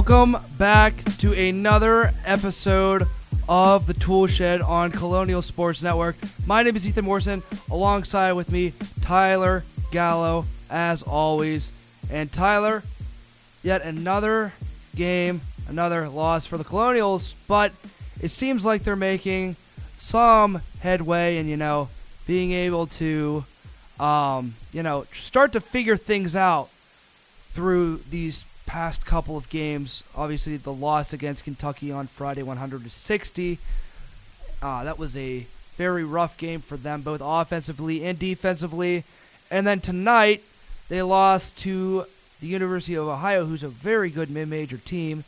Welcome back to another episode of the Toole Shed on Colonial Sports Network. My name is Ethan Morrison. Alongside with me, Tyler Gallo, as always. And Tyler, yet another game, another loss for the Colonials, but it seems like they're making some headway and, you know, being able to, um, you know, start to figure things out through these past couple of games. Obviously, the loss against Kentucky on Friday, 100 to 60. Uh, that was a very rough game for them, both offensively and defensively. And then tonight, they lost to the University of Ohio, who's a very good mid-major team.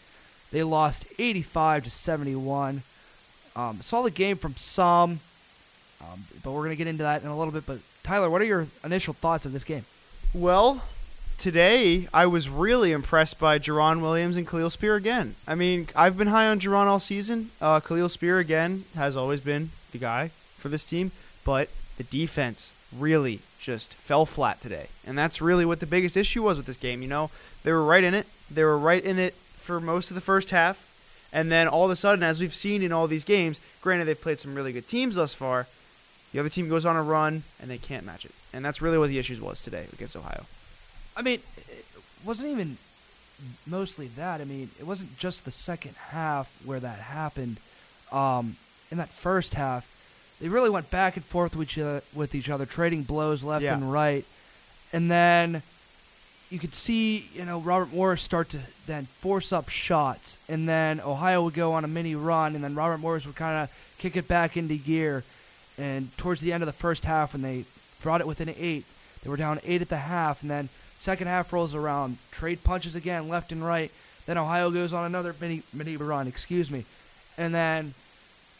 They lost 85 to 71. Um, solid game from some, um, but we're going to get into that in a little bit. But Tyler, what are your initial thoughts of this game? Well, today I was really impressed by Jerron Williams and Kahliel Spear again. I mean, I've been high on Jerron all season. Uh, Kahliel Spear again has always been the guy for this team, but the defense really just fell flat today, and that's really what the biggest issue was with this game. You know, they were right in it. They were right in it for most of the first half, and then all of a sudden, as we've seen in all these games, granted they've played some really good teams thus far. The other team goes on a run and they can't match it, and that's really what the issues was today against Ohio. I mean, it wasn't even mostly that. I mean, it wasn't just the second half where that happened. Um, in that first half, they really went back and forth with each other, with each other trading blows left Yeah. and right, and then you could see, you know, Robert Morris start to then force up shots, and then Ohio would go on a mini run, and then Robert Morris would kind of kick it back into gear. And towards the end of the first half, when they brought it within eight, they were down eight at the half, and then second half rolls around, trade punches again left and right. Then Ohio goes on another mini mini run, excuse me, and then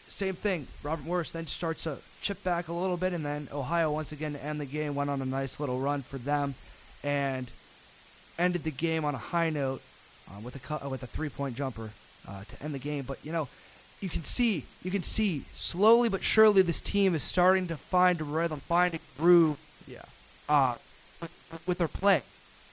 same thing. Robert Morris then starts to chip back a little bit, and then Ohio once again to end the game went on a nice little run for them, and ended the game on a high note uh, with a cu- uh, with a three point jumper uh, to end the game. But you know, you can see you can see slowly but surely this team is starting to find a rhythm, find a groove Yeah. uh, with, with their play.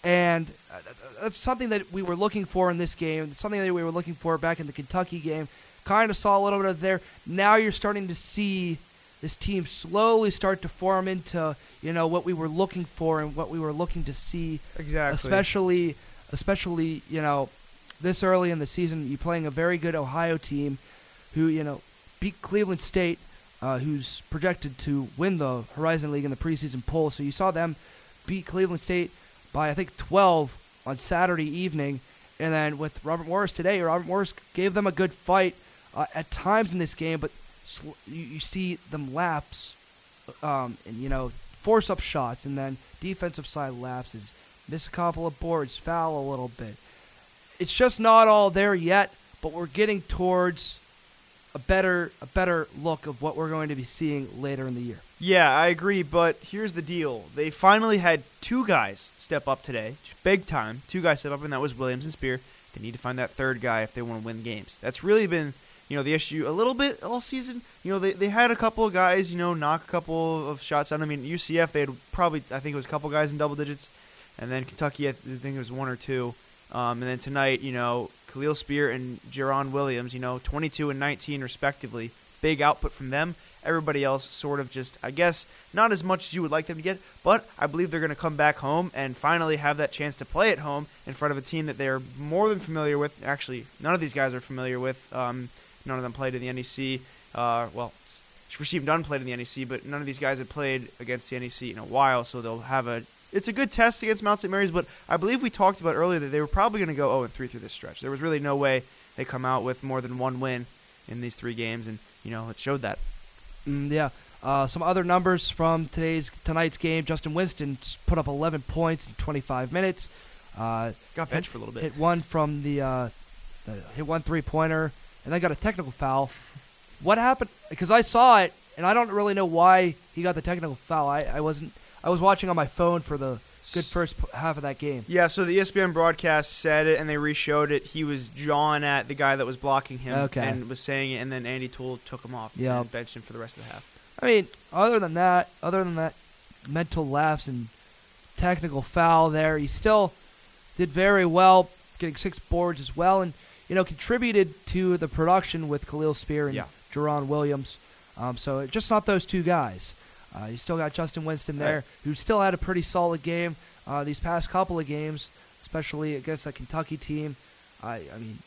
And uh, that's something that we were looking for in this game, something that we were looking for back in the Kentucky game. Kind of saw a little bit of there. Now you're starting to see this team slowly start to form into, you know, what we were looking for and what we were looking to see, Exactly. especially especially, you know, this early in the season, you're playing a very good Ohio team who, you know, beat Cleveland State uh, who's projected to win the Horizon League in the preseason poll. So you saw them beat Cleveland State by I think 12 on Saturday evening, and then with Robert Morris today, Robert Morris gave them a good fight uh, at times in this game, but sl- you, you see them lapse, um, and you know force up shots, and then defensive side lapses, miss a couple of boards, foul a little bit. It's just not all there yet, but we're getting towards a better a better look of what we're going to be seeing later in the year. Yeah, I agree, but here's the deal. They finally had two guys step up today, big time. Two guys step up, and that was Williams and Spear. They need to find that third guy if they want to win games. That's really been, you know, the issue a little bit all season. You know, they, they had a couple of guys, you know, knock a couple of shots out. I mean, UCF, they had probably, I think it was a couple guys in double digits. And then Kentucky, I think it was one or two. Um, and then tonight, you know, Kahliel Spear and Jerron Williams, you know, 22 and 19 respectively. Big output from them. Everybody else sort of just, I guess, not as much as you would like them to get, but I believe they're going to come back home and finally have that chance to play at home in front of a team that they're more than familiar with. Actually, none of these guys are familiar with. Um, none of them played in the NEC. Uh, well, Rasheem Dunn played in the NEC, but none of these guys have played against the NEC in a while, so they'll have a. It's a good test against Mount St. Mary's, but I believe we talked about earlier that they were probably going to go 0 3 through this stretch. There was really no way they come out with more than one win in these three games, and you know it showed that. Mm, yeah. Uh, some other numbers from today's tonight's game: Justin Winston put up 11 points in 25 minutes. Uh, Got benched for a little bit. hit one from the, uh, the hit one three pointer, and then got a technical foul. What happened? Because I saw it, and I don't really know why he got the technical foul. I, I wasn't. I was watching on my phone for the good first half of that game. Yeah, so the ESPN broadcast said it, and they re-showed it. He was jawing at the guy that was blocking him, Okay. and was saying it, and then Andy Toole took him off Yeah. and benched him for the rest of the half. I mean, other than that, other than that mental lapse and technical foul there, he still did very well. getting six boards as well, and you know contributed to the production with Kahliel Spear and Yeah. Jerron Williams. Um, so just not those two guys. Uh, you still got Justin Winston there, Right. who still had a pretty solid game uh, these past couple of games, especially against that Kentucky team. I, I mean,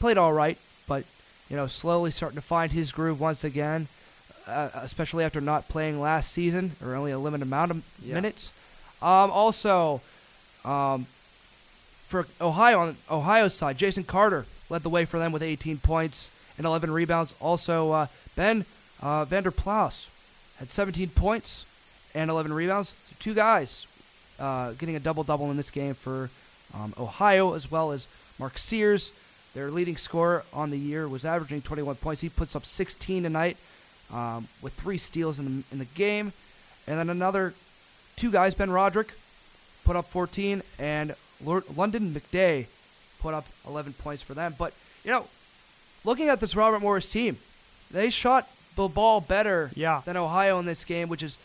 played all right, but you know, slowly starting to find his groove once again, uh, especially after not playing last season or only a limited amount of Yeah. minutes. Um, also, um, for Ohio on Ohio's side, Jason Carter led the way for them with 18 points and 11 rebounds. Also, uh, Ben uh, Vander Plas had 17 points and 11 rebounds. So two guys uh, getting a double double in this game for um, Ohio, as well as Mark Sears. Their leading scorer on the year was averaging 21 points. He puts up 16 tonight um, with three steals in the, in the game. And then another two guys, Ben Roderick, put up 14, and Lunden McDay put up 11 points for them. But, you know, looking at this Robert Morris team, they shot the ball better Yeah. than Ohio in this game, which is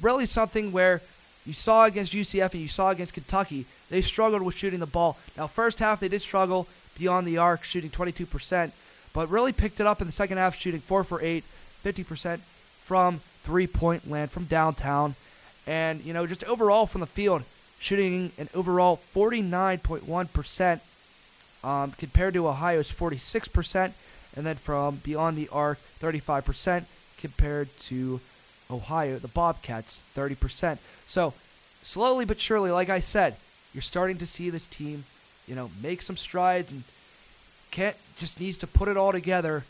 really something where you saw against UCF and you saw against Kentucky. They struggled with shooting the ball. Now, first half, they did struggle beyond the arc, shooting 22%, but really picked it up in the second half, shooting 4 for 8, 50% from three point land from downtown. And, you know, just overall from the field, shooting an overall 49.1% um, compared to Ohio's 46%, and then from beyond the arc, 35% compared to Ohio, the Bobcats, 30%. So, slowly but surely, like I said, you're starting to see this team, you know, make some strides, and Kent just needs to put it all together.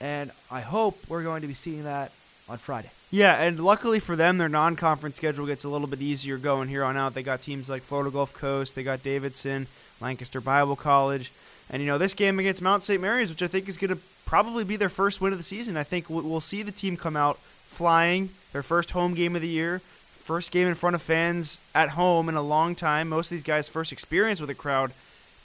And I hope we're going to be seeing that on Friday. Yeah, and luckily for them, their non-conference schedule gets a little bit easier going here on out. They got teams like Florida Gulf Coast, they got Davidson, Lancaster Bible College, and you know this game against Mount St. Mary's, which I think is going to probably be their first win of the season. I think we'll, see the team come out flying, their first home game of the year, first game in front of fans at home in a long time. Most of these guys' first experience with a crowd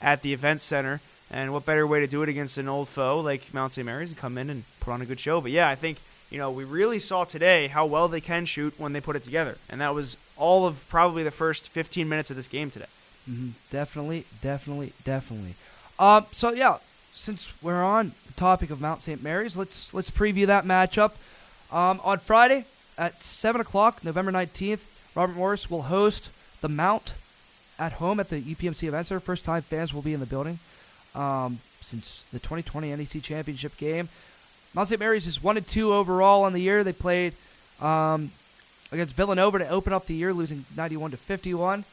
at the event center, and what better way to do it against an old foe like Mount St. Mary's and come in and put on a good show. But yeah, I think you know, we really saw today how well they can shoot when they put it together. And that was all of probably the first 15 minutes of this game today. hmm Definitely, definitely, definitely. Um, so yeah, since we're on the topic of Mount St. Mary's, let's let's preview that matchup. Um, on Friday at seven o'clock, November nineteenth, Robert Morris will host the Mount at home at the UPMC Event Center. First time fans will be in the building um, since the 2020 NEC Championship game. Mount St. Mary's is one and two overall on the year. They played um, against Villanova to open up the year, losing 91 to 51,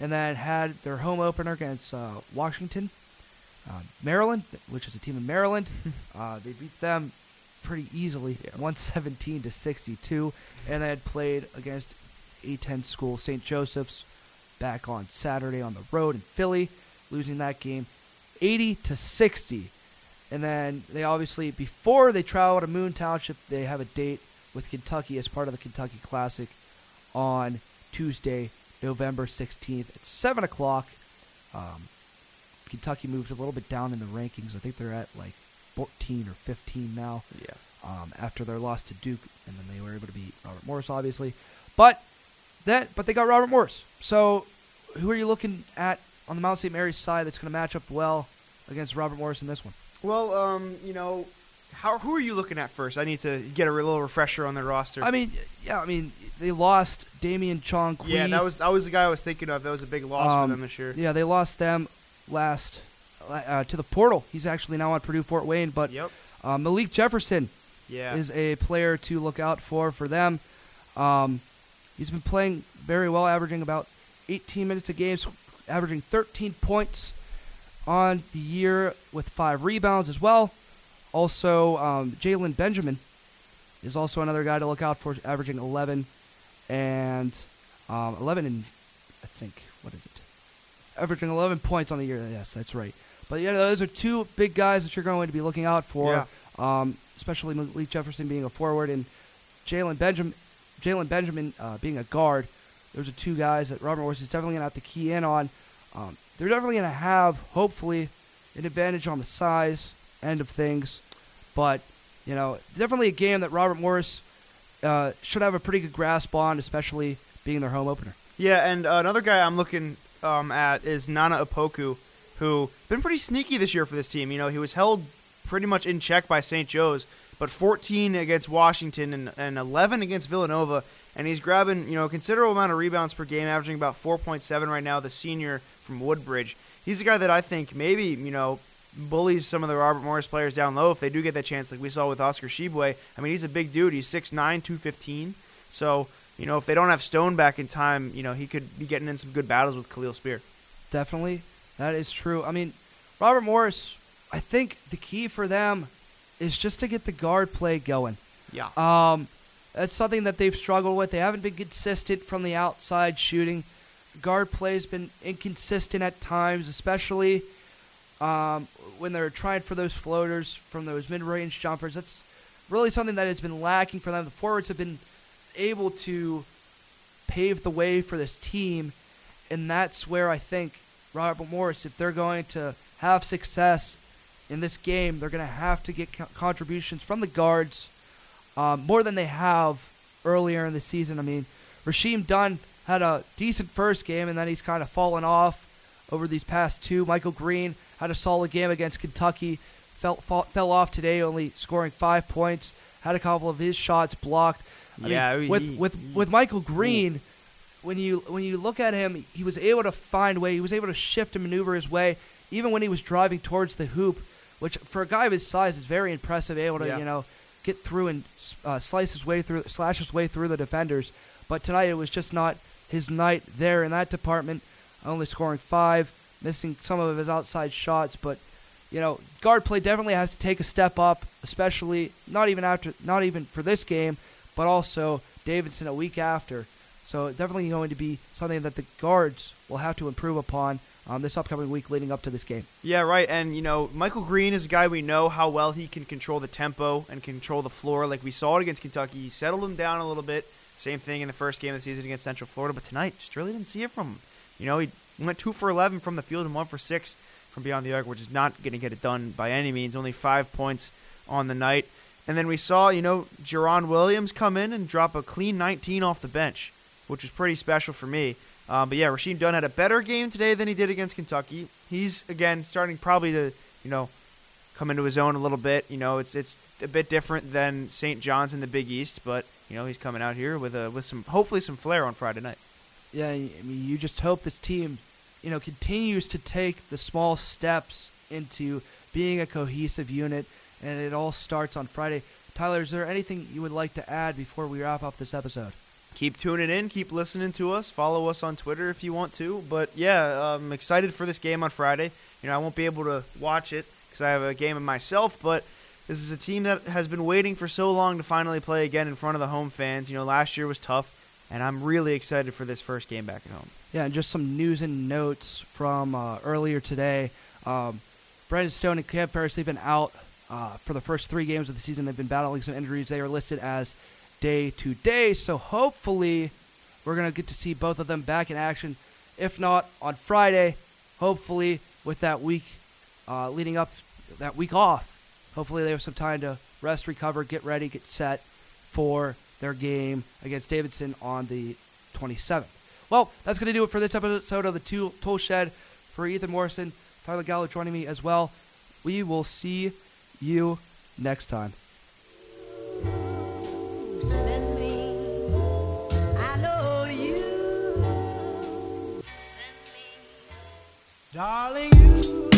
and then had their home opener against uh, Washington, uh, Maryland, which is a team in Maryland. uh, they beat them pretty easily, Yeah. 117 to 62, and they had played against A10 school St. Joseph's back on Saturday on the road in Philly, losing that game 80 to 60. And then they obviously, before they travel to Moon Township, they have a date with Kentucky as part of the Kentucky Classic on Tuesday, November 16th at 7 o'clock. Um, Kentucky moved a little bit down in the rankings. I think they're at like 14 or 15 now Yeah. um, after their loss to Duke, and then they were able to beat Robert Morris, obviously. But that, but they got Robert Morris. So, who are you looking at on the Mount St. Mary's side that's going to match up well against Robert Morris in this one? Well, um, you know, how who are you looking at first? I need to get a little refresher on their roster. I mean, yeah, I mean they lost Damian Chong. yeah, that was that was the guy I was thinking of. That was a big loss Um, for them this year. yeah, they lost them last uh, to the portal. He's actually now on Purdue Fort Wayne, but Yep. uh, Malik Jefferson Yeah. is a player to look out for for them. Um, he's been playing very well, averaging about 18 minutes a game, averaging 13 points on the year with five rebounds as well. Also, um, Jalen Benjamin is also another guy to look out for, averaging 11 and um, 11 and I think what is it? Averaging 11 points on the year. Yes, that's right. But yeah, those are two big guys that you're going to be looking out for Yeah. um, especially Malik Jefferson being a forward and Jalen Benjamin, Jalen Benjamin uh, being a guard. Those are two guys that Robert Morris is definitely going to have to key in on. Um, they're definitely going to have, hopefully, an advantage on the size end of things, but you know, definitely a game that Robert Morris uh, should have a pretty good grasp on, especially being their home opener. Yeah, and uh, another guy I'm looking um, at is Nana Opoku, who been pretty sneaky this year for this team. You know, he was held pretty much in check by St. Joe's, but 14 against Washington and, and 11 against Villanova, and he's grabbing you know a considerable amount of rebounds per game, averaging about 4.7 right now. The senior from Woodbridge, he's a guy that I think maybe you know bullies some of the Robert Morris players down low if they do get that chance, like we saw with Oscar Tshiebwe. I mean, he's a big dude. He's 6'9", 215. So you know if they don't have Stone back in time, you know he could be getting in some good battles with Kahliel Spear. Definitely, that is true. I mean, Robert Morris. I think the key for them is just to get the guard play going. Yeah. Um, that's something that they've struggled with. They haven't been consistent from the outside shooting. Guard play has been inconsistent at times, especially um, when they're trying for those floaters from those mid-range jumpers. That's really something that has been lacking for them. The forwards have been able to pave the way for this team, and that's where I think Robert Morris, if they're going to have success in this game, they're going to have to get co- contributions from the guards um, more than they have earlier in the season. I mean, Rasheem Dunn had a decent first game, and then he's kind of fallen off over these past two. Michael Green had a solid game against Kentucky, fell, fall, fell off today, only scoring five points. Had a couple of his shots blocked. I yeah, mean, he- with with with Michael Green, when you when you look at him, he was able to find way. He was able to shift and maneuver his way, even when he was driving towards the hoop, which for a guy of his size is very impressive. Able to Yeah. you know get through and uh, slice his way through, slash his way through the defenders. But tonight it was just not his night there in that department. Only scoring five, missing some of his outside shots, but you know, guard play definitely has to take a step up, especially not even after, not even for this game, but also Davidson a week after. So definitely going to be something that the guards will have to improve upon um, this upcoming week leading up to this game. Yeah, right. And you know, Michael Green is a guy we know how well he can control the tempo and control the floor. Like we saw it against Kentucky, he settled him down a little bit. Same thing in the first game of the season against Central Florida, but tonight just really didn't see it from him. You know, he went two for eleven from the field and one for six from beyond the arc, which is not going to get it done by any means. Only five points on the night. And then we saw, you know, Jerron Williams come in and drop a clean 19 off the bench, which was pretty special for me. Um, but yeah, Rasheem Dunn had a better game today than he did against Kentucky. He's again starting probably to, you know, come into his own a little bit. You know, it's it's a bit different than St. John's in the Big East, but you know he's coming out here with a with some hopefully some flair on Friday night. Yeah, I mean, you just hope this team, you know, continues to take the small steps into being a cohesive unit, and it all starts on Friday. Tyler, is there anything you would like to add before we wrap up this episode? keep tuning in, keep listening to us. Follow us on Twitter if you want to. But yeah, I'm excited for this game on Friday. You know, I won't be able to watch it because I have a game of myself, but this is a team that has been waiting for so long to finally play again in front of the home fans. You know, last year was tough, and I'm really excited for this first game back at home. Yeah, and just some news and notes from uh, earlier today. Um, Brandon Stone and Kam Farris, they've been out uh, for the first three games of the season. They've been battling some injuries. They are listed as day to day, so hopefully we're going to get to see both of them back in action. If not, on Friday, hopefully with that week uh, leading up, that week off, hopefully they have some time to rest, recover, get ready, get set for their game against Davidson on the 27th. Well, that's going to do it for this episode of the Toole, Shed. For Ethan Morrison, Tyler Gallo joining me as well. We will see you next time. Send me, I know you. Send me, Darling, you